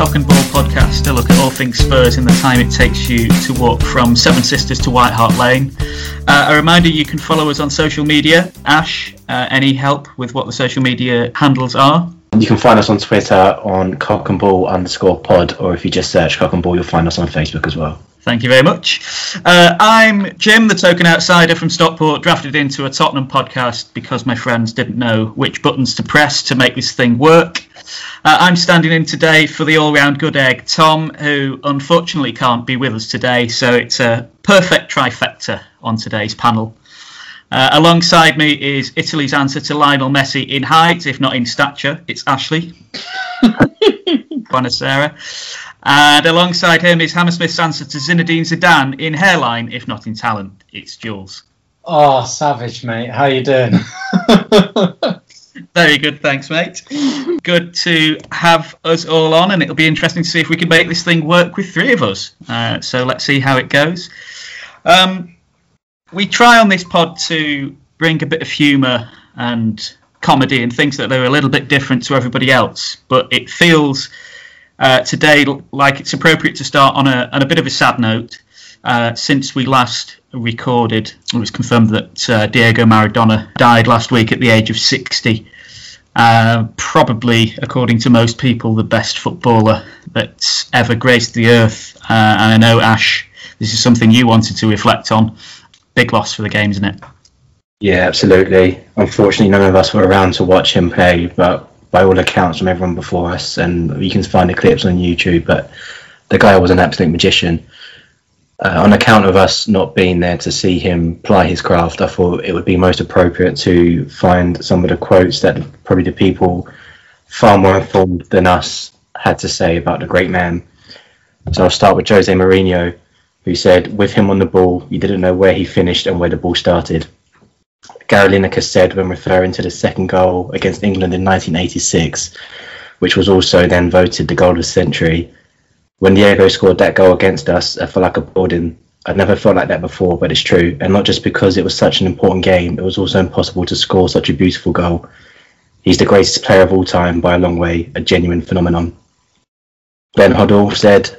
Cock and Ball podcast, a look at all things Spurs in the time it takes you to walk from Seven Sisters to White Hart Lane. Uh, a reminder you can follow us on social media. Ash, uh, any help with what the social media handles are? You can find us on Twitter on cock and ball underscore pod, or if you just search cock and ball, you'll find us on Facebook as well. Thank you very much. Uh, I'm Jim, the token outsider from Stockport, drafted into a Tottenham podcast because my friends didn't know which buttons to press to make this thing work. Uh, I'm standing in today for the all round good egg, Tom, who unfortunately can't be with us today, so it's a perfect trifecta on today's panel. Uh, alongside me is Italy's answer to Lionel Messi in height, if not in stature. It's Ashley. Buonasera. And alongside him is Hammersmith's answer to Zinedine Zidane in hairline, if not in talent. It's Jules. Oh, savage, mate. How are you doing? Very good, thanks, mate. Good to have us all on, and it'll be interesting to see if we can make this thing work with three of us. Uh, so let's see how it goes. Um, we try on this pod to bring a bit of humour and comedy and things that are a little bit different to everybody else, but it feels uh, today like it's appropriate to start on a, on a bit of a sad note. Uh, since we last recorded, it was confirmed that uh, Diego Maradona died last week at the age of 60. Uh, probably, according to most people, the best footballer that's ever graced the earth. Uh, and I know, Ash, this is something you wanted to reflect on. Big loss for the game, isn't it? Yeah, absolutely. Unfortunately, none of us were around to watch him play, but by all accounts from everyone before us, and you can find the clips on YouTube, but the guy was an absolute magician uh, on account of us not being there to see him ply his craft, I thought it would be most appropriate to find some of the quotes that probably the people far more informed than us had to say about the great man. So I'll start with Jose Mourinho, who said, With him on the ball, you didn't know where he finished and where the ball started. Gary Lineker said when referring to the second goal against England in 1986, which was also then voted the goal of the century, when Diego scored that goal against us, I felt like a building. I'd never felt like that before, but it's true. And not just because it was such an important game, it was also impossible to score such a beautiful goal. He's the greatest player of all time by a long way, a genuine phenomenon. Glenn Hoddle said,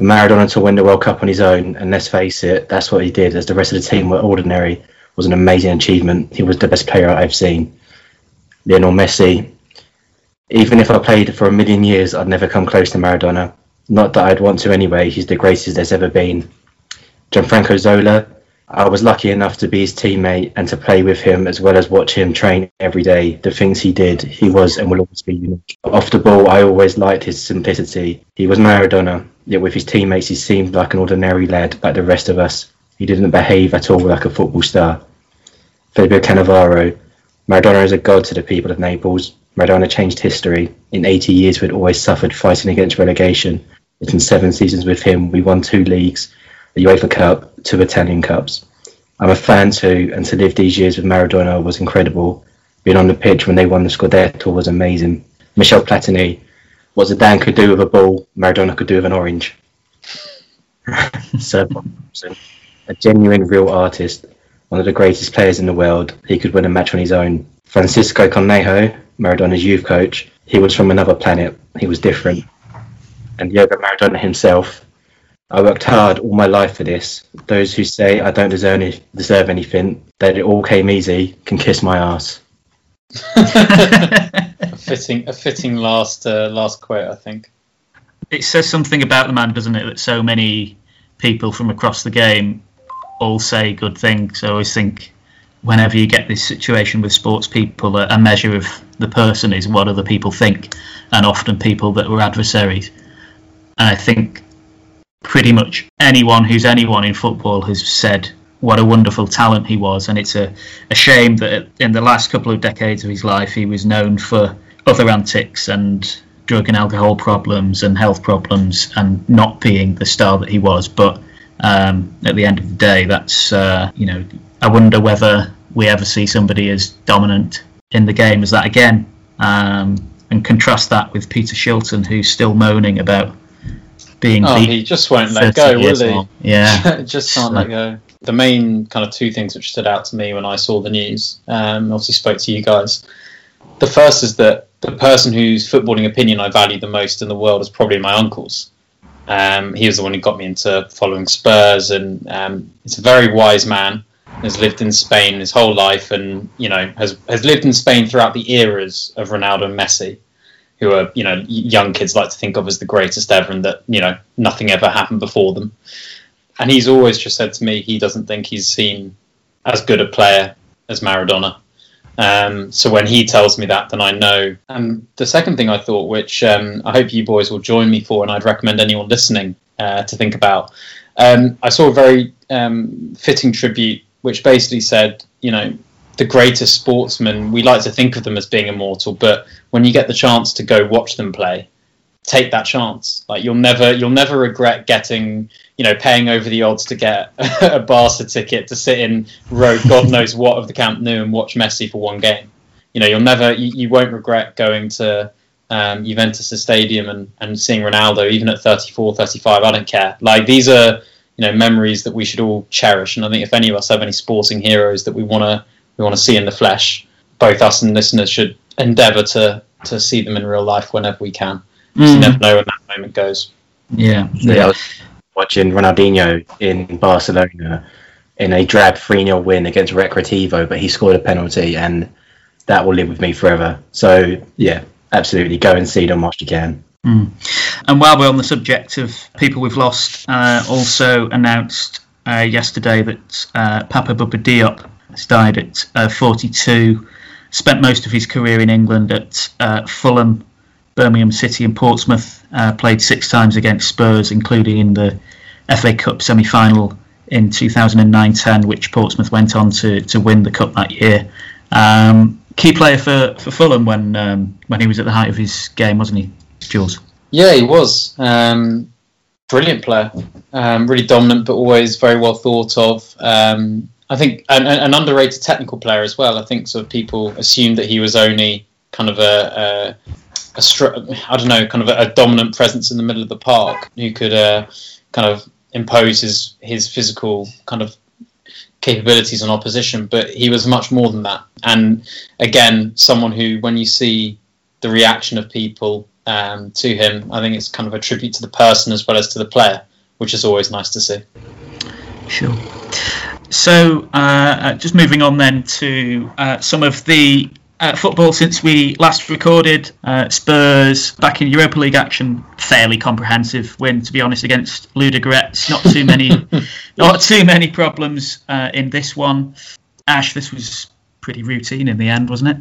Maradona to win the World Cup on his own, and let's face it, that's what he did, as the rest of the team were ordinary, was an amazing achievement. He was the best player I've seen. Lionel Messi, even if I played for a million years, I'd never come close to Maradona. Not that I'd want to anyway. He's the greatest there's ever been. Gianfranco Zola, I was lucky enough to be his teammate and to play with him as well as watch him train every day. The things he did, he was and will always be unique. Off the ball, I always liked his simplicity. He was Maradona, yet with his teammates, he seemed like an ordinary lad like the rest of us. He didn't behave at all like a football star. Fabio Cannavaro, Maradona is a god to the people of Naples. Maradona changed history. In 80 years, we'd always suffered fighting against relegation. But in seven seasons with him, we won two leagues, the UEFA Cup, two Italian Cups. I'm a fan too, and to live these years with Maradona was incredible. Being on the pitch when they won the Scudetto was amazing. Michel Platini, what Zidane could do with a ball, Maradona could do with an orange. so, a genuine, real artist, one of the greatest players in the world. He could win a match on his own. Francisco Cornejo, Maradona's youth coach, he was from another planet. He was different. And Diego Maradona himself, I worked hard all my life for this. Those who say I don't deserve, any, deserve anything, that it all came easy, can kiss my ass. a fitting, a fitting last, uh, last quote, I think. It says something about the man, doesn't it? That so many people from across the game all say good things. I always think whenever you get this situation with sports people, a, measure of the person is what other people think, and often people that were adversaries. And I think pretty much anyone who's anyone in football has said what a wonderful talent he was, and it's a, a shame that in the last couple of decades of his life he was known for other antics and drug and alcohol problems and health problems and not being the star that he was. But um, at the end of the day, that's uh, you know I wonder whether we ever see somebody as dominant in the game as that again. Um, and contrast that with Peter Shilton, who's still moaning about being. Oh, he just won't let go, will he? Yeah, just can't so. let go. The main kind of two things which stood out to me when I saw the news, um, obviously spoke to you guys, the first is that the person whose footballing opinion I value the most in the world is probably my uncle's. Um, he was the one who got me into following Spurs, and um, he's a very wise man. Has lived in Spain his whole life, and you know has has lived in Spain throughout the eras of Ronaldo and Messi, who are you know young kids like to think of as the greatest ever, and that you know nothing ever happened before them. And he's always just said to me he doesn't think he's seen as good a player as Maradona. Um, so when he tells me that, then I know. And the second thing I thought, which um, I hope you boys will join me for, and I'd recommend anyone listening uh, to think about, um, I saw a very um, fitting tribute, which basically said, you know, the greatest sportsmen, we like to think of them as being immortal, but when you get the chance to go watch them play, take that chance. Like you'll never, you'll never regret getting you know, paying over the odds to get a Barca ticket to sit in row God knows what of the Camp Nou and watch Messi for one game. You know, you'll never, you, you won't regret going to um, Juventus Stadium and, and seeing Ronaldo, even at 34, 35. I don't care. Like these are, you know, memories that we should all cherish. And I think if any of us have any sporting heroes that we want to we want to see in the flesh, both us and listeners should endeavour to to see them in real life whenever we can. Mm. You never know when that moment goes. Yeah, yeah watching Ronaldinho in Barcelona in a drab 3 0 win against Recreativo, but he scored a penalty, and that will live with me forever. So, yeah, absolutely. Go and see them whilst you can. Mm. And while we're on the subject of people we've lost, uh, also announced uh, yesterday that uh, Papa Bouba Diop has died at uh, 42. Spent most of his career in England at uh, Fulham Birmingham City and Portsmouth. Uh, played six times against Spurs, including in the FA Cup semi final in 2009-10, which Portsmouth went on to, to win the cup that year. Um, key player for, for Fulham when um, when he was at the height of his game, wasn't he, Jules? Yeah, he was. Um, brilliant player, um, really dominant, but always very well thought of. Um, I think an, an, underrated technical player as well. I think sort of people assumed that he was only kind of a, a a I don't know, kind of a, a, dominant presence in the middle of the park who could uh, kind of impose his his physical kind of capabilities on opposition. But he was much more than that. And again, someone who, when you see the reaction of people um, to him, I think it's kind of a tribute to the person as well as to the player, which is always nice to see. Sure. So, uh, uh just moving on then to uh, some of the uh, football since we last recorded. Uh, Spurs back in Europa League action, fairly comprehensive win to be honest against Ludogorets. Not too many, not too many problems uh, in this one. Ash, this was pretty routine in the end, wasn't it?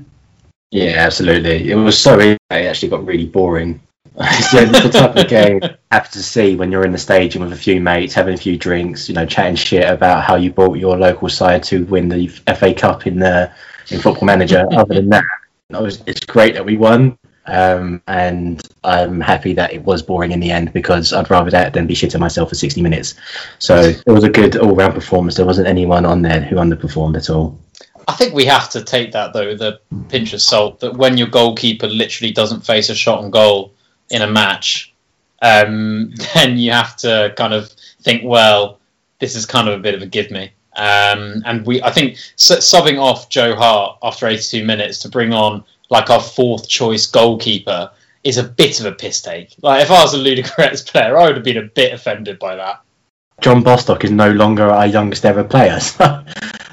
Yeah, absolutely. It was so it actually got really boring. it's the type of game you have to see when you're in the stadium with a few mates, having a few drinks, you know, chatting shit about how you bought your local side to win the FA Cup in the in Football Manager. Other than that, was, it's great that we won. Um, and I'm happy that it was boring in the end because I'd rather that than be shitting myself for 60 minutes. So it was a good all round performance. There wasn't anyone on there who underperformed at all. I think we have to take that though a pinch of salt. That when your goalkeeper literally doesn't face a shot on goal in a match, um, then you have to kind of think, well, this is kind of a bit of a give me. Um, and we, I think, subbing off Joe Hart after 82 minutes to bring on like our fourth choice goalkeeper is a bit of a piss take. Like if I was a Ludogorets player, I would have been a bit offended by that. John Bostock is no longer our youngest ever player.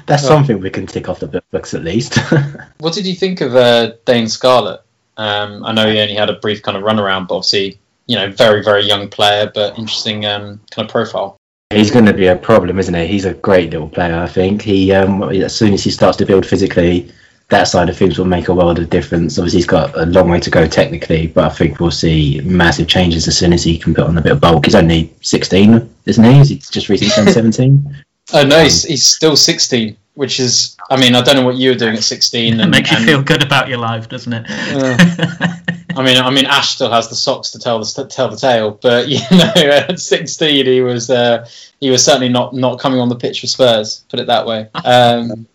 So that's something we can tick off the books at least. what did you think of uh, Dane Scarlett? Um, I know he only had a brief kind of run around, but obviously, you know, very very young player, but interesting um, kind of profile. He's going to be a problem, isn't he? He's a great little player. I think he, um, as soon as he starts to build physically, that side of things will make a world of difference. Obviously, he's got a long way to go technically, but I think we'll see massive changes as soon as he can put on a bit of bulk. He's only 16, isn't he? He's just recently turned 17. Oh no, he's, he's still 16, which is, I mean, I don't know what you were doing at 16. And, it makes you and, feel good about your life, doesn't it? Uh, I mean, I mean, Ash still has the socks to tell the tell the tale, but you know, at 16, he was uh, he was certainly not not coming on the pitch for Spurs. Put it that way. Um,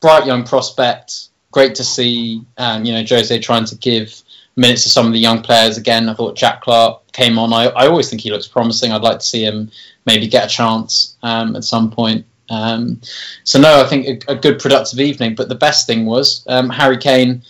bright young prospect. Great to see. Um, you know, Jose trying to give minutes to some of the young players again. I thought Jack Clarke came on. I, I always think he looks promising. I'd like to see him maybe get a chance um, at some point. Um, so no, I think a, a, good productive evening. But the best thing was um, Harry Kane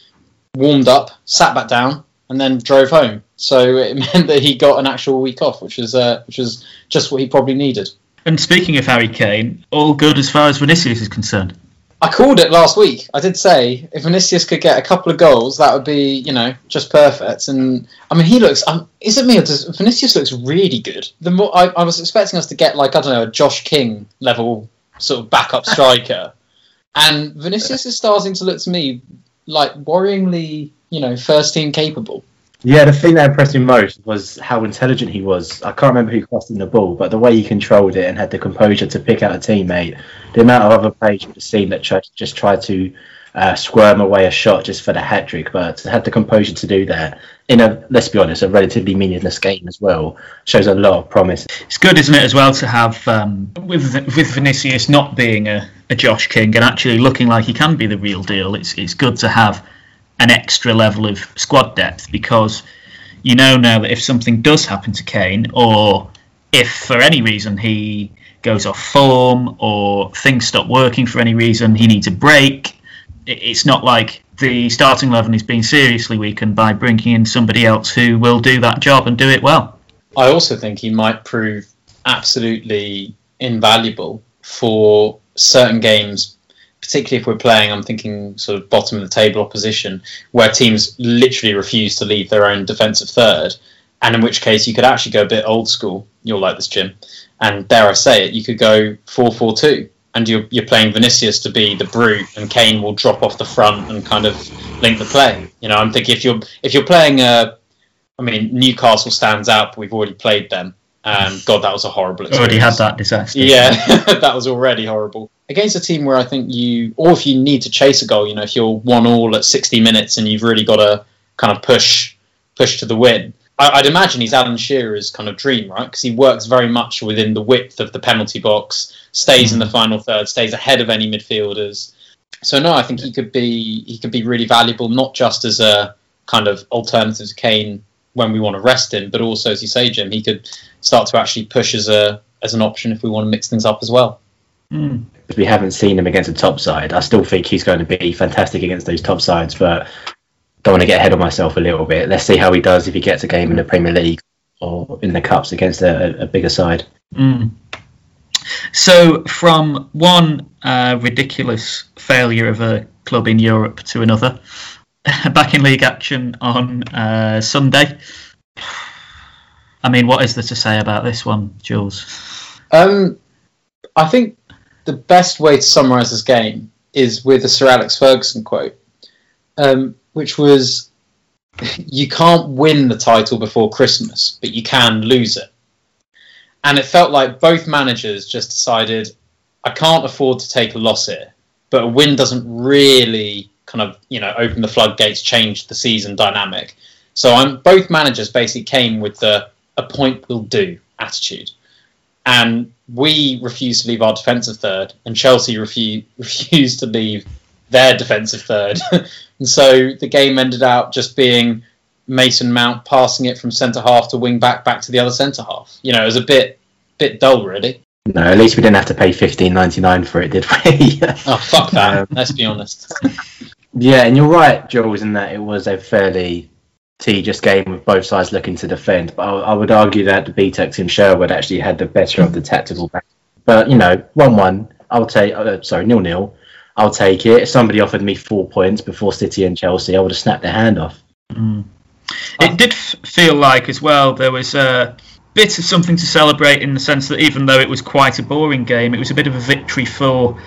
warmed up, sat back down, and then drove home. So it meant that he got an actual week off, which was uh, which was just what he probably needed. And speaking of Harry Kane, all good as far as Vinicius is concerned. I called it last week. I did say if Vinicius could get a couple of goals, that would be, you know, just perfect. And I mean, he looks. Um, is it me or does Vinicius looks really good? The more I, I was expecting us to get like I don't know a Josh King level sort of backup striker, and Vinicius is starting to look to me like worryingly, you know, first team capable. Yeah, the thing that impressed me most was how intelligent he was. I can't remember who crossed in the ball, but the way he controlled it and had the composure to pick out a teammate. The amount of other players you've seen that just tried to uh, squirm away a shot just for the hat trick, but to have the composure to do that in a, let's be honest, a relatively meaningless game as well shows a lot of promise. It's good, isn't it, as well, to have um, with with Vinicius not being a, a Josh King and actually looking like he can be the real deal. It's it's good to have an extra level of squad depth because you know now that if something does happen to Kane or if for any reason he goes off form or things stop working for any reason, he needs a break. It's not like the starting eleven is being seriously weakened by bringing in somebody else who will do that job and do it well. I also think he might prove absolutely invaluable for certain games particularly if we're playing, I'm thinking sort of bottom of the table opposition, where teams literally refuse to leave their own defensive third, and in which case you could actually go a bit old school. You'll like this, Jim. And dare I say it, you could go 4 4 2, and you're, you're playing Vinicius to be the brute, and Kane will drop off the front and kind of link the play. You know, I'm thinking if you're if you're playing, uh, I mean, Newcastle stands out, but we've already played them. Um, God, that was a horrible experience. Already had that disaster. Yeah, that was already horrible. Against a team where I think you, or if you need to chase a goal, you know, if you're one all at 60 minutes and you've really got to kind of push, push to the win. I, would imagine he's Alan Shearer's kind of dream, right? Because he works very much within the width of the penalty box, stays in the final third, stays ahead of any midfielders. So no, I think he could be he could be really valuable, not just as a kind of alternative to Kane when we want to rest him, but also, as you say, Jim, he could start to actually push as a as an option if we want to mix things up as well. Mm. We haven't seen him against a top side. I still think he's going to be fantastic against those top sides, but don't want to get ahead of myself a little bit. Let's see how he does if he gets a game in the Premier League or in the cups against a, a bigger side. Mm. So, from one uh, ridiculous failure of a club in Europe to another, back in league action on uh, Sunday. I mean, what is there to say about this one, Jules? Um, I think the best way to summarise this game is with a Sir Alex Ferguson quote, um, which was, "You can't win the title before Christmas, but you can lose it." And it felt like both managers just decided, "I can't afford to take a loss here, but a win doesn't really kind of you know open the floodgates, change the season dynamic." So I'm both managers basically came with the "a point will do" attitude and we refused to leave our defensive third, and Chelsea refu- refused to leave their defensive third. and so the game ended out just being Mason Mount passing it from centre half to wing back back to the other centre half. You know, it was a bit bit dull, really. No, at least we didn't have to pay fifteen ninety nine for it, did we? oh fuck that! Um, Let's be honest. yeah, and you're right, Jules, in that it was a fairly tedious game with both sides looking to defend. But I, I would argue that the BTEC Tim Sherwood actually had the better of the tactical back. But you know, one-one, I'll take. Uh, sorry, nil-nil. I'll take it. If somebody offered me four points before City and Chelsea, I would have snapped their hand off. Mm. It did feel like, as well, there was a bit of something to celebrate in the sense that even though it was quite a boring game, it was a bit of a victory for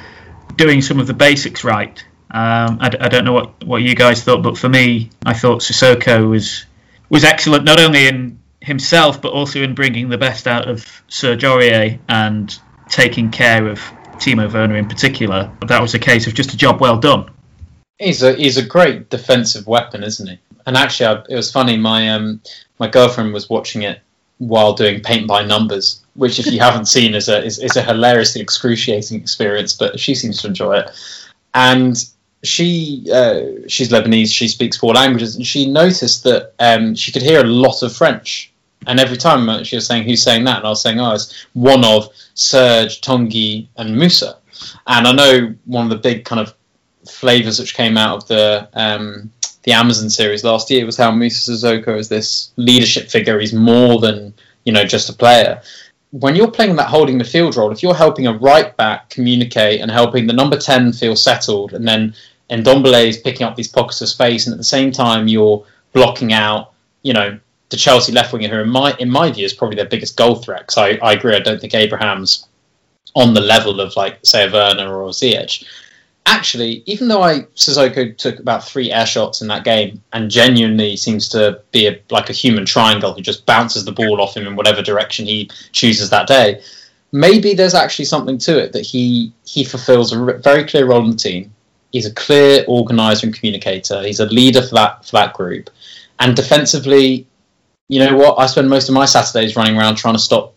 doing some of the basics right. Um, I, I, don't know what, what you guys thought, but for me, I thought Sissoko was was excellent not only in himself but also in bringing the best out of Serge Aurier and taking care of Timo Werner in particular. That was a case of just a job well done. He's a he's a great defensive weapon, isn't he? And actually, I, it was funny. My um my girlfriend was watching it while doing paint by numbers, which if you haven't seen is a is, is a hilariously excruciating experience, but she seems to enjoy it. And she uh, she's Lebanese. She speaks four languages, and she noticed that um, she could hear a lot of French. And every time uh, she was saying, "Who's saying that?" and I was saying, "Oh, it's one of Serge, Tanguy, and Musa." And I know one of the big kind of flavors which came out of the um, the Amazon series last year was how Musa Sissoko is this leadership figure. He's more than you know just a player. When you're playing that holding the field role, if you're helping a right back communicate and helping the number ten feel settled, and then Ndombele is picking up these pockets of space, and at the same time you're blocking out, you know, the Chelsea left winger, who in my in my view is probably their biggest goal threat. Because I, I agree, I don't think Abraham's on the level of like say a Werner or a Ziyech actually, even though I Sissoko took about three air shots in that game and genuinely seems to be a, like a human triangle who just bounces the ball off him in whatever direction he chooses that day, maybe there's actually something to it that he he fulfills a very clear role in the team. He's a clear organizer and communicator. He's a leader for that for that group, and defensively, you know what? I spend most of my Saturdays running around trying to stop,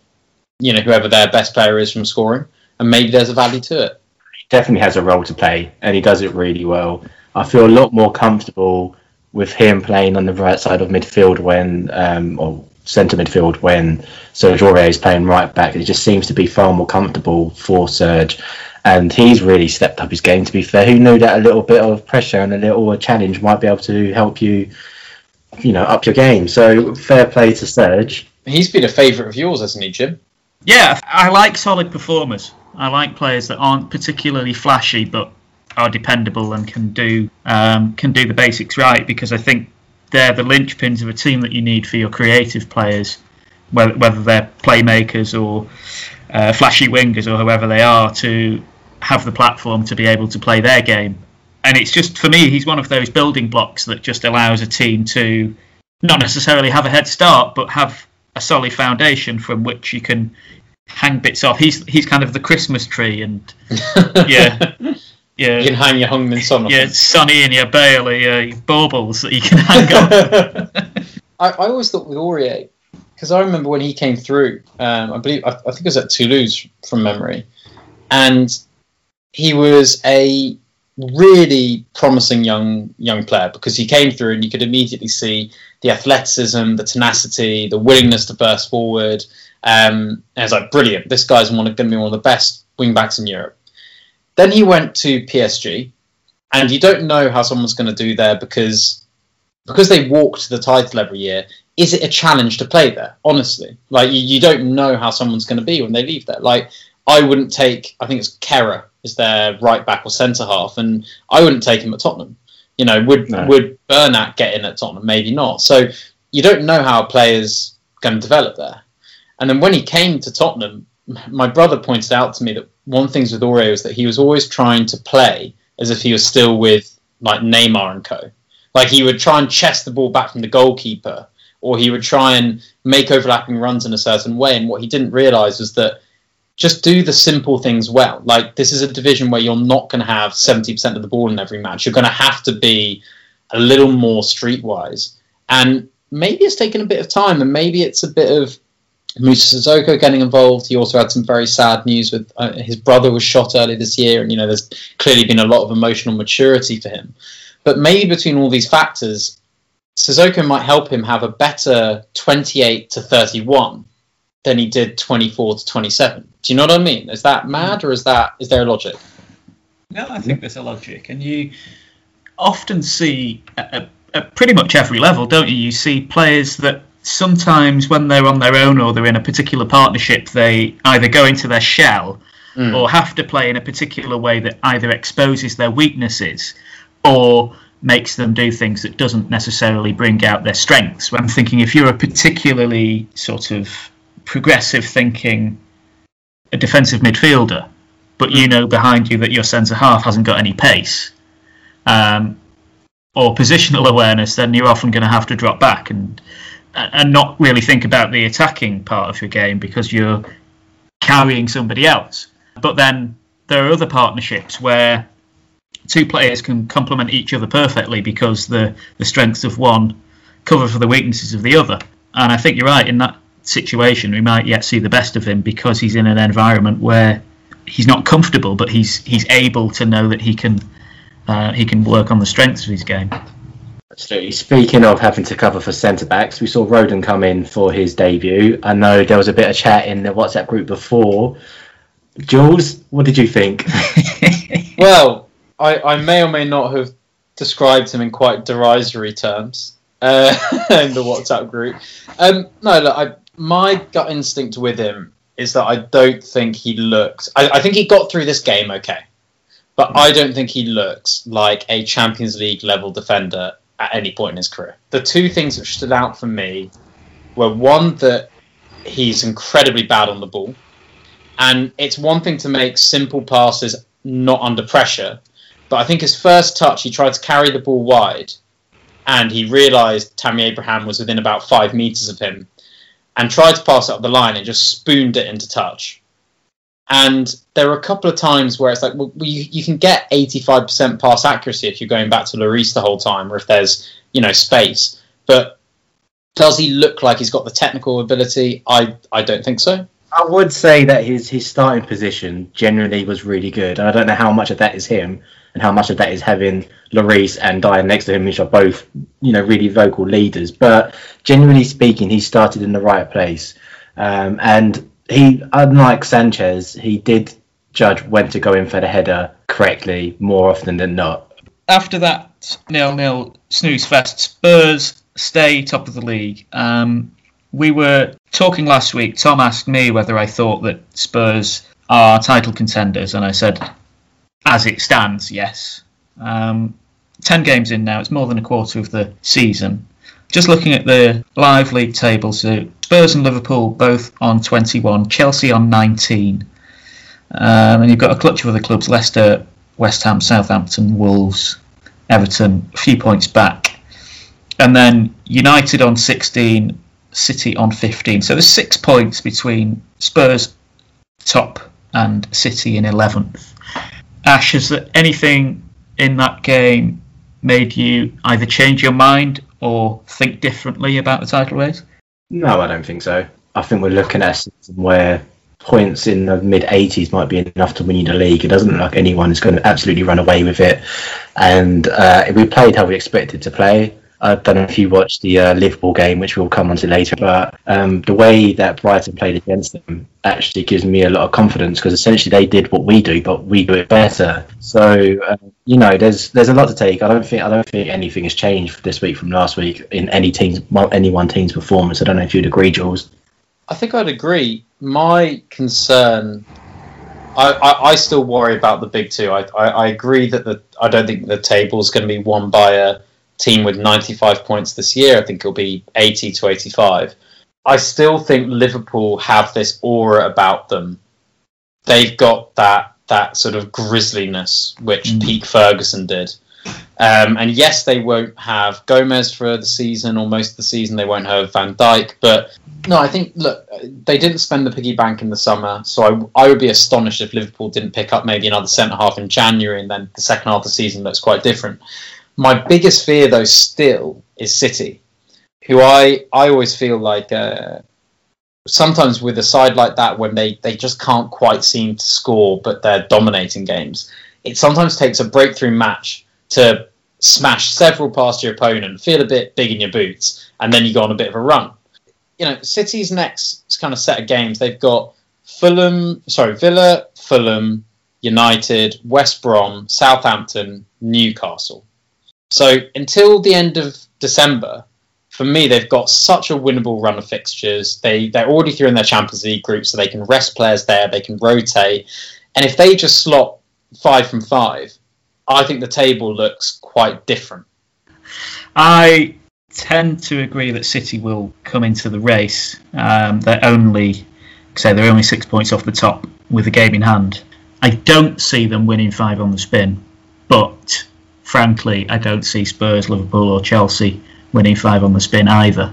you know, whoever their best player is from scoring, and maybe there's a value to it definitely has a role to play, and he does it really well. I feel a lot more comfortable with him playing on the right side of midfield when, um, or centre midfield when Serge Aurier is playing right back. It just seems to be far more comfortable for Serge, and he's really stepped up his game. To be fair, who knew that a little bit of pressure and a little challenge might be able to help you, you know, up your game. So fair play to Serge. He's been a favourite of yours, hasn't he, Jim? Yeah, I like solid performers. I like players that aren't particularly flashy but are dependable and can do um, can do the basics right because I think they're the linchpins of a team that you need for your creative players, whether, whether they're playmakers or uh, flashy wingers or whoever they are, to have the platform to be able to play their game. And it's just for me, he's one of those building blocks that just allows a team to not necessarily have a head start, but have a solid foundation from which you can hang bits off. He's he's kind of the Christmas tree, and yeah, yeah. You can hang your Heung-min Son. Yeah, Sonny and your Bailey, uh, your baubles that you can hang on. I, I always thought with Aurier, because I remember when he came through. Um, I believe I, I think it was at Toulouse from memory, and he was a really promising young young player because he came through and you could immediately see the athleticism, the tenacity, the willingness to burst forward, um, and I was like, brilliant. This guy's one, going to be one of the best wing backs in Europe. Then he went to PSG, and you don't know how someone's going to do there because because they walk to the title every year. Is it a challenge to play there? Honestly, like you, you don't know how someone's going to be when they leave there. Like I wouldn't take. I think it's Kehrer is their right back or centre half, and I wouldn't take him at Tottenham. You know, would no. would Bernat get in at Tottenham? Maybe not. So you don't know how a player's going to develop there. And then when he came to Tottenham, my brother pointed out to me that one thing with Aurier was that he was always trying to play as if he was still with like Neymar and co. Like he would try and chest the ball back from the goalkeeper, or he would try and make overlapping runs in a certain way. And what he didn't realise was that just do the simple things well. Like this is a division where you're not going to have 70% of the ball in every match. You're going to have to be a little more streetwise. And maybe it's taken a bit of time, and maybe it's a bit of Musa Sissoko getting involved. He also had some very sad news with uh, his brother was shot earlier this year, and you know there's clearly been a lot of emotional maturity for him. But maybe between all these factors, Sissoko might help him have a better 28 to 31 than he did 24 to 27. Do you know what I mean? Is that mad, or is that is there a logic? No, I think there's a logic, and you often see at, at pretty much every level, don't you? You see players that sometimes when they're on their own or they're in a particular partnership, they either go into their shell mm. or have to play in a particular way that either exposes their weaknesses or makes them do things that doesn't necessarily bring out their strengths. I'm thinking if you're a particularly sort of progressive thinking a defensive midfielder, but you hmm. know behind you that your centre half hasn't got any pace, um, or positional awareness, then you're often going to have to drop back and and not really think about the attacking part of your game because you're carrying somebody else. But then there are other partnerships where two players can complement each other perfectly because the the strengths of one cover for the weaknesses of the other. And I think you're right in that situation. We might yet see the best of him because he's in an environment where he's not comfortable, but he's he's able to know that he can uh, he can work on the strengths of his game. Absolutely. Speaking of having to cover for centre backs, we saw Rodon come in for his debut. I know there was a bit of chat in the WhatsApp group before. Jules, what did you think? well, I, I may or may not have described him in quite derisory terms uh, in the WhatsApp group. Um, no, look, I, my gut instinct with him is that I don't think he looks. I, I think he got through this game okay, but I don't think he looks like a Champions League level defender at any point in his career. The two things that stood out for me were one that he's incredibly bad on the ball, and it's one thing to make simple passes not under pressure, but I think his first touch he tried to carry the ball wide, and he realised Tammy Abraham was within about five meters of him, and tried to pass up the line and just spooned it into touch. And there are a couple of times where it's like, well, you, you can get 85% pass accuracy if you're going back to Lloris the whole time, or if there's, you know, space. But does he look like he's got the technical ability? I, I don't think so. I would say that his his starting position generally was really good, and I don't know how much of that is him and how much of that is having Lloris and Dier next to him, which are both you know really vocal leaders. But generally speaking, he started in the right place, um, and he unlike Sanchez, he did judge when to go in for the header correctly more often than not. After that nil nil snooze fest, Spurs stay top of the league. Um, we were talking last week. Tom asked me whether I thought that Spurs are title contenders, and I said, as it stands, yes. Um, Ten games in now, it's more than a quarter of the season. Just looking at the live league table, so Spurs and Liverpool both on 21, Chelsea on 19. Um, and you've got a clutch of other clubs Leicester, West Ham, Southampton, Wolves, Everton, a few points back. And then United on 16, City on 15. So there's six points between Spurs top and City in 11th. Ash, has there anything in that game made you either change your mind or think differently about the title race? No, I don't think so. I think we're looking at where points in the mid 80s might be enough to win you the league. It doesn't look like anyone is going to absolutely run away with it. And uh, we played how we expected to play. I don't know if you watched the uh, Liverpool game, which we'll come on to later, but um, the way that Brighton played against them actually gives me a lot of confidence because essentially they did what we do, but we do it better. So uh, you know, there's there's a lot to take. I don't think I don't think anything has changed this week from last week in any team's any one team's performance. I don't know if you'd agree, Jules. I think I'd agree. My concern I, I, still worry about the big two. I, I, I, agree that the I don't think the table is going to be won by a team with 95 points this year. I think it'll be 80 to 85. I still think Liverpool have this aura about them. They've got that that sort of grisliness which mm. Pete Ferguson did. Um, and yes, they won't have Gomez for the season or most of the season. They won't have Van Dijk. But no, I think look, they didn't spend the piggy bank in the summer, so I, I would be astonished if Liverpool didn't pick up maybe another centre half in January, and then the second half of the season looks quite different. My biggest fear, though, still is City, who I I always feel like uh, sometimes with a side like that when they they just can't quite seem to score, but they're dominating games. It sometimes takes a breakthrough match to smash several past your opponent, feel a bit big in your boots, and then you go on a bit of a run. You know, City's next kind of set of games, they've got Fulham, sorry, Villa, Fulham, United, West Brom, Southampton, Newcastle. So until the end of December, for me, they've got such a winnable run of fixtures. They they're already through in their Champions League group, so they can rest players there. They can rotate, and if they just slot five from five, I think the table looks quite different. I tend to agree that City will come into the race. Um, they're only say they're only six points off the top with a game in hand. I don't see them winning five on the spin, but frankly, I don't see Spurs, Liverpool, or Chelsea winning five on the spin either.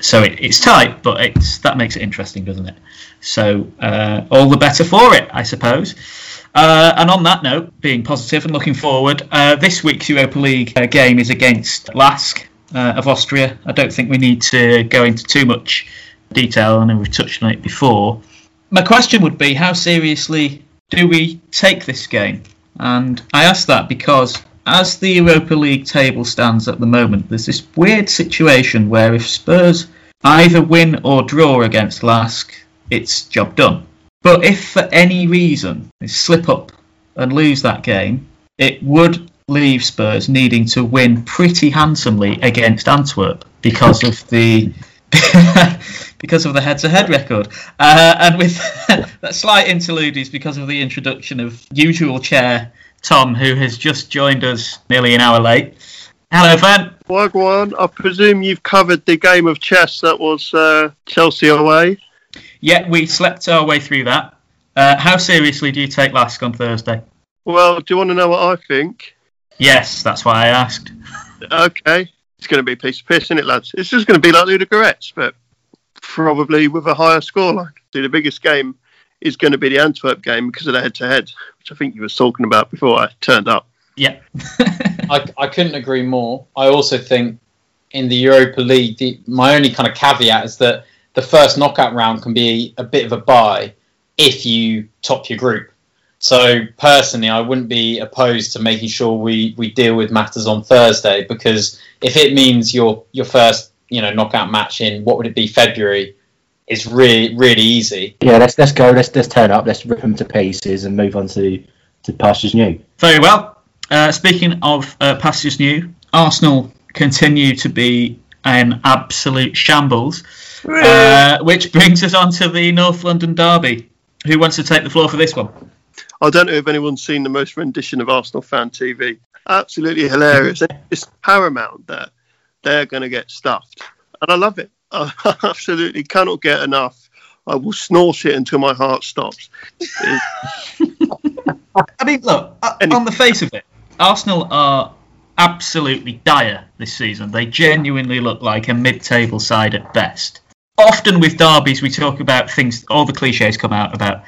So it, it's tight, but it's that makes it interesting, doesn't it? So uh, all the better for it, I suppose. Uh, and on that note, being positive and looking forward, uh, this week's Europa League uh, game is against Lask uh, of Austria. I don't think we need to go into too much detail, I know we've touched on it before. My question would be how seriously do we take this game? And I ask that because as the Europa League table stands at the moment, there's this weird situation where if Spurs either win or draw against Lask, it's job done. But if for any reason they slip up and lose that game, it would leave Spurs needing to win pretty handsomely against Antwerp because of the because of the head-to-head record. Uh, and with that slight interlude is because of the introduction of usual chair Tom, who has just joined us nearly an hour late. Hello, Van. Wagwan, I presume you've covered the game of chess that was uh, Chelsea away. Yeah, we slept our way through that. Uh, how seriously do you take Lask on Thursday? Well, do you want to know what I think? Yes, that's why I asked. Okay, it's going to be a piece of piss, isn't it, lads? It's just going to be like Ludogorets, but probably with a higher scoreline. Do the biggest game is going to be the Antwerp game because of the head-to-head, which I think you were talking about before I turned up. Yeah. I, I couldn't agree more. I also think in the Europa League, the, my only kind of caveat is that the first knockout round can be a bit of a buy if you top your group. So personally, I wouldn't be opposed to making sure we, we deal with matters on Thursday because if it means your your first you know knockout match in what would it be February is really really easy. Yeah, let's let's go. Let's let's turn up. Let's rip them to pieces and move on to to pastures new. Very well. Uh, speaking of uh, pastures new, Arsenal continue to be an absolute shambles, uh, which brings us on to the North London derby. Who wants to take the floor for this one? I don't know if anyone's seen the most rendition of Arsenal fan TV. Absolutely hilarious. It's paramount that they're going to get stuffed, and I love it. I absolutely cannot get enough. I will snort it until my heart stops. I mean, look, uh, on the face of it, Arsenal are absolutely dire this season. They genuinely look like a mid-table side at best. Often with derbies, we talk about things. All the cliches come out about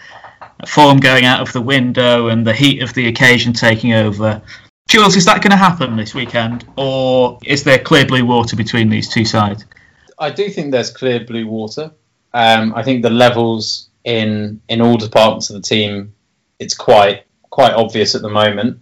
form going out of the window and the heat of the occasion taking over. Jules, is that going to happen this weekend, or is there clear blue water between these two sides? I do think there's clear blue water. Um, I think the levels in in all departments of the team, it's quite quite obvious at the moment.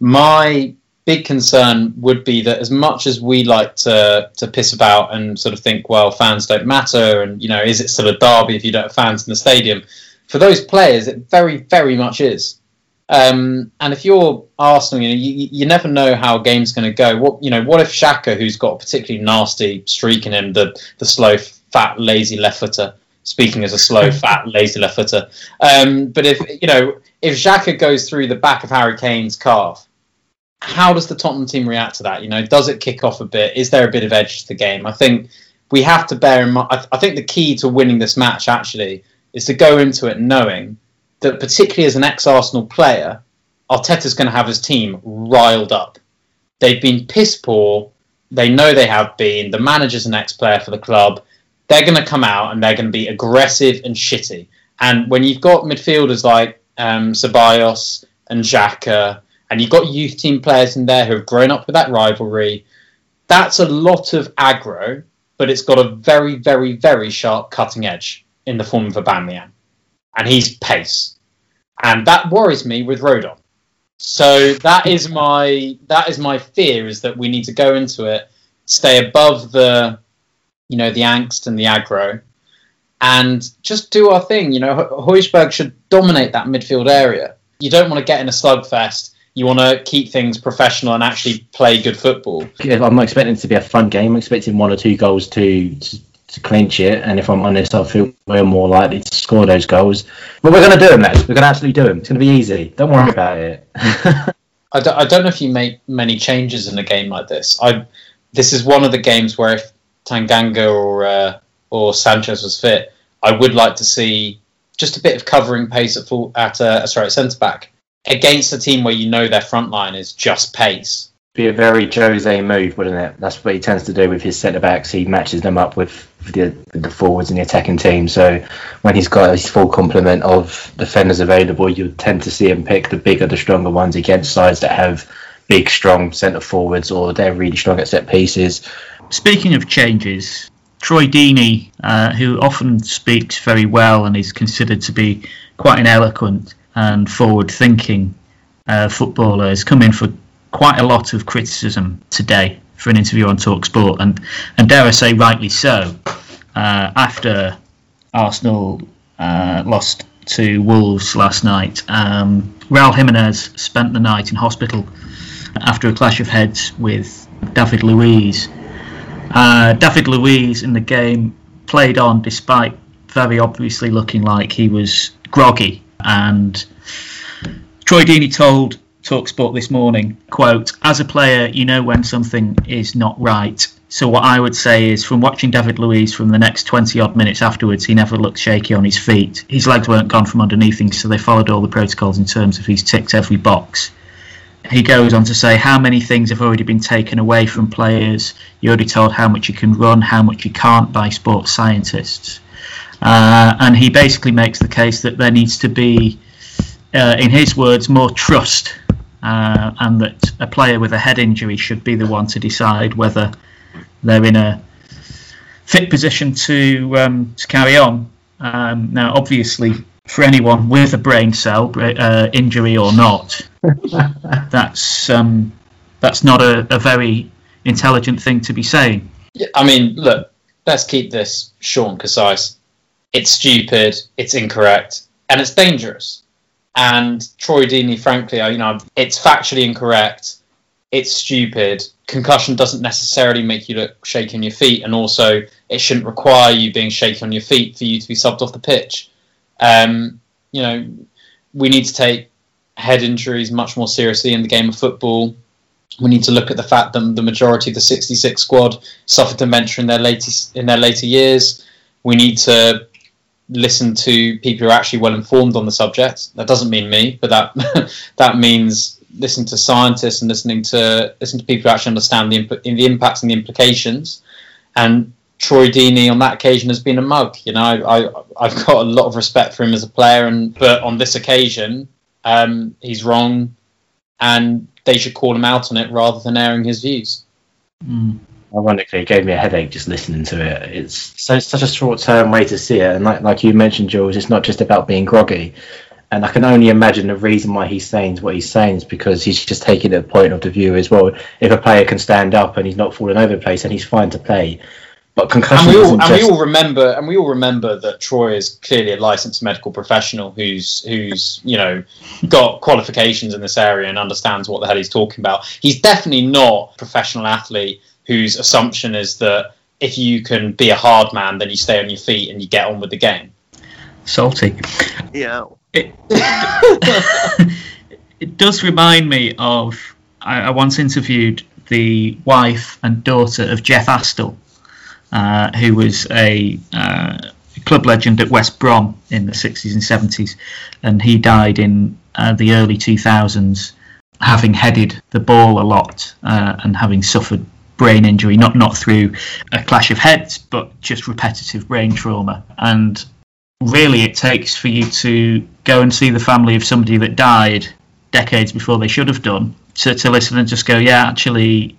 My big concern would be that as much as we like to to piss about and sort of think, well, fans don't matter, and you know, is it still a derby if you don't have fans in the stadium? For those players, it very very much is. Um, and if you're Arsenal, you know, you, you never know how a game's going to go. What you know, what if Xhaka, who's got a particularly nasty streak in him, the the slow, fat, lazy left footer. Speaking as a slow, fat, lazy left footer. Um, but if you know, if Xhaka goes through the back of Harry Kane's calf, how does the Tottenham team react to that? You know, does it kick off a bit? Is there a bit of edge to the game? I think we have to bear in mind. I, I think the key to winning this match actually is to go into it knowing that particularly as an ex-Arsenal player, Arteta's going to have his team riled up. They've been piss poor. They know they have been. The manager's an ex-player for the club. They're going to come out and they're going to be aggressive and shitty. And when you've got midfielders like um, Ceballos and Xhaka, and you've got youth team players in there who have grown up with that rivalry, that's a lot of aggro, but it's got a very, very, very sharp cutting edge in the form of Aubameyang and he's pace, and that worries me with Rodon. So that is my that is my fear is that we need to go into it, stay above the, you know, the angst and the aggro, and just do our thing. You know, Højbjerg should dominate that midfield area. You don't want to get in a slugfest. You want to keep things professional and actually play good football. I'm not expecting it to be a fun game. I'm expecting one or two goals to, to to clinch it. And if I'm honest, I feel we're more likely to score those goals. But we're going to do them, lads. We're going to absolutely do them. It's going to be easy. Don't worry about it. I, don't, I don't know if you make many changes in a game like this. I this is one of the games where if Tanganga or uh, or Sanchez was fit, I would like to see just a bit of covering pace at full at uh, sorry at centre back against a team where you know their front line is just pace be a very Jose move, wouldn't it? That's what he tends to do with his centre backs. He matches them up with the, the forwards in the attacking team. So when he's got his full complement of defenders available, you tend to see him pick the bigger, the stronger ones against sides that have big, strong centre forwards or they're really strong at set pieces. Speaking of changes, Troy Deeney, uh, who often speaks very well and is considered to be quite an eloquent and forward-thinking uh, footballer, has come in for quite a lot of criticism today for an interview on Talksport, and and dare I say, rightly so. Uh, after Arsenal uh, lost to Wolves last night, um, Raul Jimenez spent the night in hospital after a clash of heads with David Luiz. Uh, David Luiz in the game played on despite very obviously looking like he was groggy. And Troy Deeney told Talksport this morning, quote, as a player, you know when something is not right. So what I would say is, from watching David Luiz from the next 20 odd minutes afterwards, he never looked shaky on his feet. His legs weren't gone from underneath him, so they followed all the protocols in terms of he's ticked every box. He goes on to say how many things have already been taken away from players. You're already told how much you can run, how much you can't by sports scientists. Uh, and he basically makes the case that there needs to be, uh, in his words, more trust, uh, and that a player with a head injury should be the one to decide whether they're in a fit position to um, to carry on. Um, now, obviously, for anyone with a brain cell uh, injury or not, that's um, that's not a, a, very intelligent thing to be saying. I mean, look, let's keep this short and concise. It's stupid, it's incorrect, and it's dangerous. And Troy Deeney, frankly, you know, it's factually incorrect it's stupid. Concussion doesn't necessarily make you look shaky on your feet, and also it shouldn't require you being shaky on your feet for you to be subbed off the pitch. Um, you know, we need to take head injuries much more seriously in the game of football. We need to look at the fact that the majority of the 66 squad suffered dementia in their later in their later years. We need to listen to people who are actually well informed on the subject. That doesn't mean me, but that that means listening to scientists and listening to listen to people who actually understand the imp- the impacts and the implications. And Troy Deeney on that occasion has been a mug. You know, I, I have got a lot of respect for him as a player, and but on this occasion, um, he's wrong, and they should call him out on it rather than airing his views. Mm. Ironically, it gave me a headache just listening to it. It's so such a short term way to see it, and like like you mentioned, Jules, it's not just about being groggy. And I can only imagine the reason why he's saying what he's saying is because he's just taking the point of the view as well. If a player can stand up and he's not falling over the place, then he's fine to play. But concussion. And we all, and just... we all remember, and we all remember that Troy is clearly a licensed medical professional who's who's you know got qualifications in this area and understands what the hell he's talking about. He's definitely not a professional athlete whose assumption is that if you can be a hard man, then you stay on your feet and you get on with the game. Salty. Yeah. It, it does remind me of. I, I, once interviewed the wife and daughter of Jeff Astle, uh, who was a uh, club legend at West Brom in the 60s and 70s, and he died in uh, the early 2000s, having headed the ball a lot uh, and having suffered brain injury, not not through a clash of heads, but just repetitive brain trauma. And really it takes for you to go and see the family of somebody that died decades before they should have done to, to listen and just go, yeah, actually,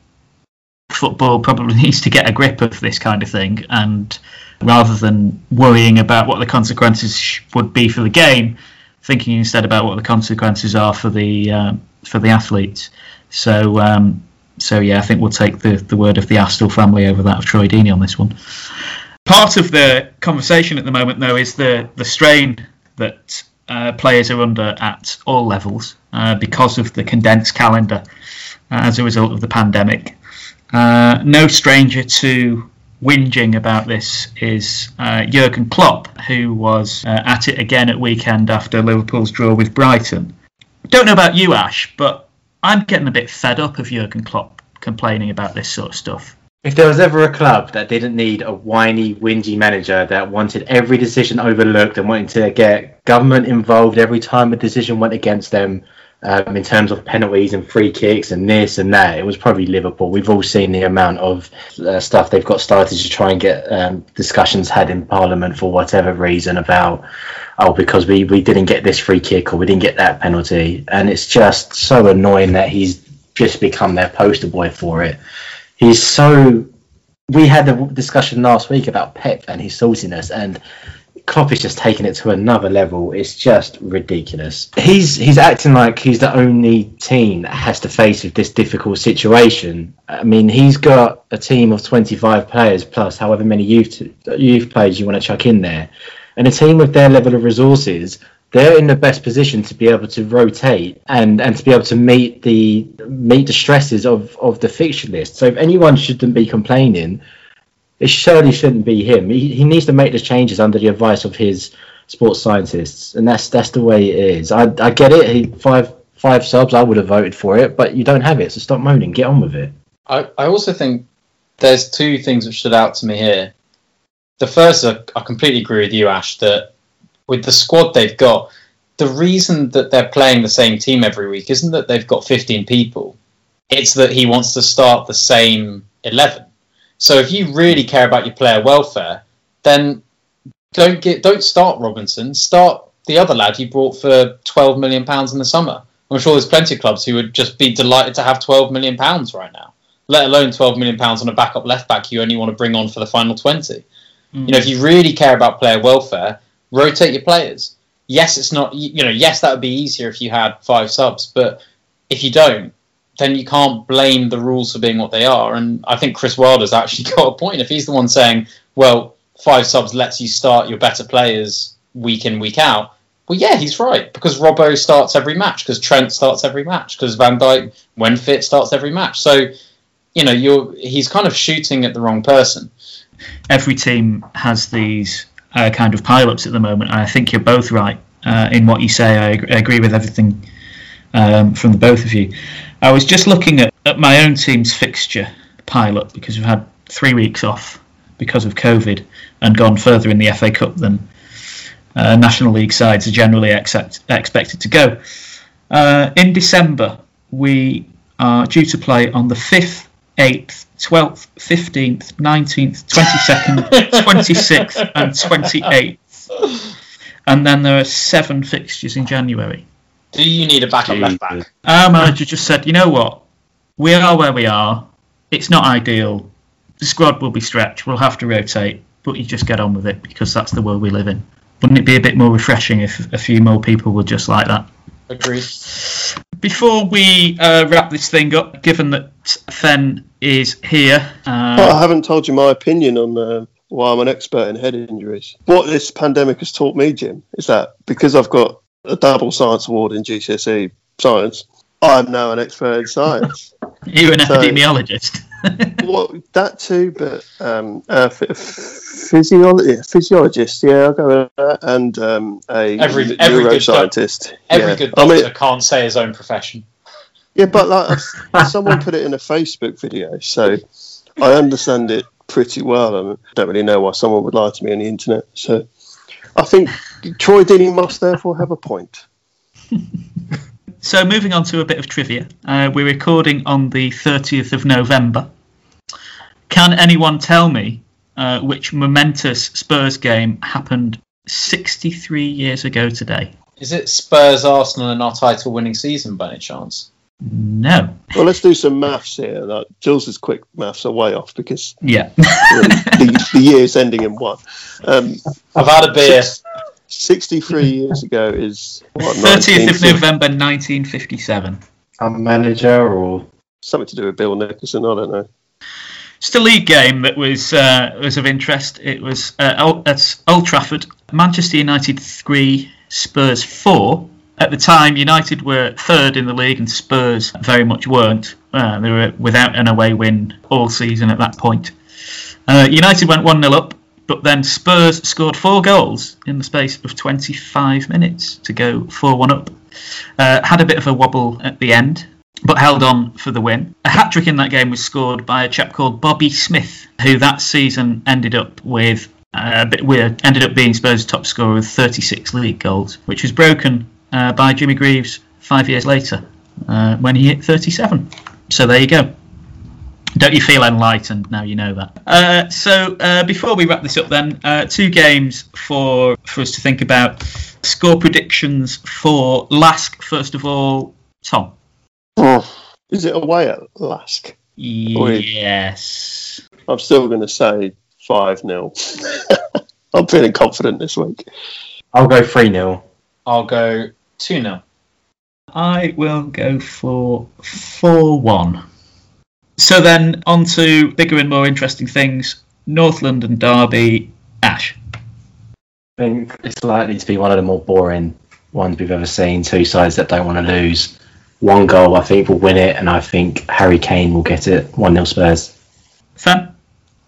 football probably needs to get a grip of this kind of thing. And rather than worrying about what the consequences would be for the game, thinking instead about what the consequences are for the um, for the athletes. So um, so yeah, I think we'll take the, the word of the Astle family over that of Troy Deeney on this one. Part of the conversation at the moment, though, is the, the strain that uh, players are under at all levels uh, because of the condensed calendar uh, as a result of the pandemic. Uh, no stranger to whinging about this is uh, Jurgen Klopp, who was at it again at weekend after Liverpool's draw with Brighton. Don't know about you, Ash, but I'm getting a bit fed up of Jurgen Klopp complaining about this sort of stuff. If there was ever a club that didn't need a whiny, whingy manager that wanted every decision overlooked and wanted to get government involved every time a decision went against them um, in terms of penalties and free kicks and this and that, it was probably Liverpool. We've all seen the amount of uh, stuff they've got started to try and get um, discussions had in Parliament for whatever reason about, oh, because we, we didn't get this free kick or we didn't get that penalty. And it's just so annoying that he's just become their poster boy for it he's so. We had a discussion last week about Pep and his saltiness, and Klopp is just taking it to another level. It's just ridiculous. He's he's acting like he's the only team that has to face with this difficult situation. I mean, he's got a team of 25 players plus however many youth youth players you want to chuck in there, and a team with their level of resources they're in the best position to be able to rotate and, and to be able to meet the meet the stresses of, of the fixture list. So if anyone shouldn't be complaining, it surely shouldn't be him. He, he needs to make the changes under the advice of his sports scientists, and that's that's the way it is. I, I get it. He five five subs. I would have voted for it, but you don't have it, so stop moaning. Get on with it. I, I also think there's two things that stood out to me here. The first, I, I completely agree with you, Ash, that with the squad they've got, the reason that they're playing the same team every week isn't that they've got 15 people. It's that he wants to start the same 11. So if you really care about your player welfare, then don't get don't start Robertson. Start the other lad you brought for 12 million pounds in the summer. I'm sure there's plenty of clubs who would just be delighted to have 12 million pounds right now. Let alone 12 million pounds on a backup left back you only want to bring on for the final 20. Mm. You know, if you really care about player welfare, rotate your players. Yes, it's not. You know, yes, that would be easier if you had five subs, but if you don't, then you can't blame the rules for being what they are. And I think Chris Wilder's actually got a point. If he's the one saying, "Well, five subs lets you start your better players week in week out," well, yeah, he's right because Robbo starts every match, because Trent starts every match, because Van Dijk, when fit, starts every match. So, you know, you're he's kind of shooting at the wrong person. Every team has these uh, kind of pile-ups at the moment, and I think you're both right uh, in what you say. I, I agree with everything um, from the both of you. I was just looking at, at my own team's fixture pile-up because we've had three weeks off because of COVID and gone further in the FA Cup than uh, National League sides are generally accept, expected to go. Uh, in December, we are due to play on the 5th, 8th, 12th, 15th, 19th, 22nd, 26th, and 28th. And then there are seven fixtures in January. Do you need a backup left back? Our manager just said, you know what? We are where we are. It's not ideal. The squad will be stretched. We'll have to rotate, but you just get on with it because that's the world we live in. Wouldn't it be a bit more refreshing if a few more people were just like that? Agreed. Before we uh, wrap this thing up, given that Fen is here, uh, But I haven't told you my opinion on uh, why I'm an expert in head injuries. What this pandemic has taught me, Jim, is that because I've got a double science award in GCSE science, I'm now an expert in science. you're an so- epidemiologist. well, that too, but um, a ph- physiolo- physiologist, yeah, I'll go with that, and um, a Every- every good neuroscientist. Every yeah. good I mean, can't say his own profession. yeah, but like someone put it in a Facebook video, so I understand it pretty well. I don't really know why someone would lie to me on the internet. So I think Troy Deeney must therefore have a point. So, moving on to a bit of trivia. Uh, we're recording on the 30th of November. Can anyone tell me uh, which momentous Spurs game happened 63 years ago today? Is it Spurs Arsenal in our title winning season by any chance? No. Well, let's do some maths here. Like, Jules' quick maths are way off because Yeah. the, the year's ending in one. Um, I've had a beer. Six- 63 years ago is what, 30th of November 1957. I'm a manager or Something to do with Bill Nicholson, I don't know. Just a league game that was uh, was of interest. It was uh, at Old Trafford. Manchester United three, Spurs four. At the time, United were third in the league, and Spurs very much weren't. Uh, they were without an away win all season at that point. Uh, United went one 0 up, but then Spurs scored four goals in the space of 25 minutes to go four one up. Uh, had a bit of a wobble at the end, but held on for the win. A hat trick in that game was scored by a chap called Bobby Smith, who that season ended up with uh, weird, ended up being Spurs' top scorer with 36 league goals, which was broken uh, by Jimmy Greaves five years later uh, when he hit 37. So there you go. Don't you feel enlightened now you know that? Uh, so uh, before we wrap this up, then uh, two games for for us to think about. Score predictions for Lask first of all. Tom. Is it away at Lask? Yes. I'm still going to say 5 0. I'm feeling confident this week. I'll go 3 0. I'll go 2 0. I will go for 4 1. So then, on to bigger and more interesting things. North London Derby, Ash. I think it's likely to be one of the more boring ones we've ever seen. Two sides that don't want to lose. One goal, I think, will win it, and I think Harry Kane will get it. 1 0 Spurs. Fan?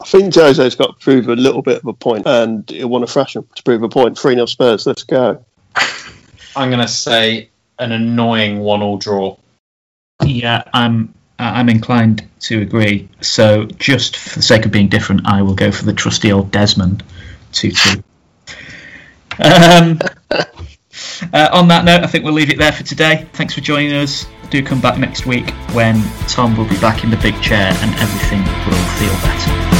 I think Jose's got to prove a little bit of a point, and he'll want to thrash him to prove a point. 3 0 Spurs, let's go. I'm going to say an annoying one-all draw. Yeah, I'm I'm inclined to agree. So, just for the sake of being different, I will go for the trusty old Desmond 2 2. Um, uh, on that note, I think we'll leave it there for today. Thanks for joining us. Do come back next week when Tom will be back in the big chair and everything will feel better.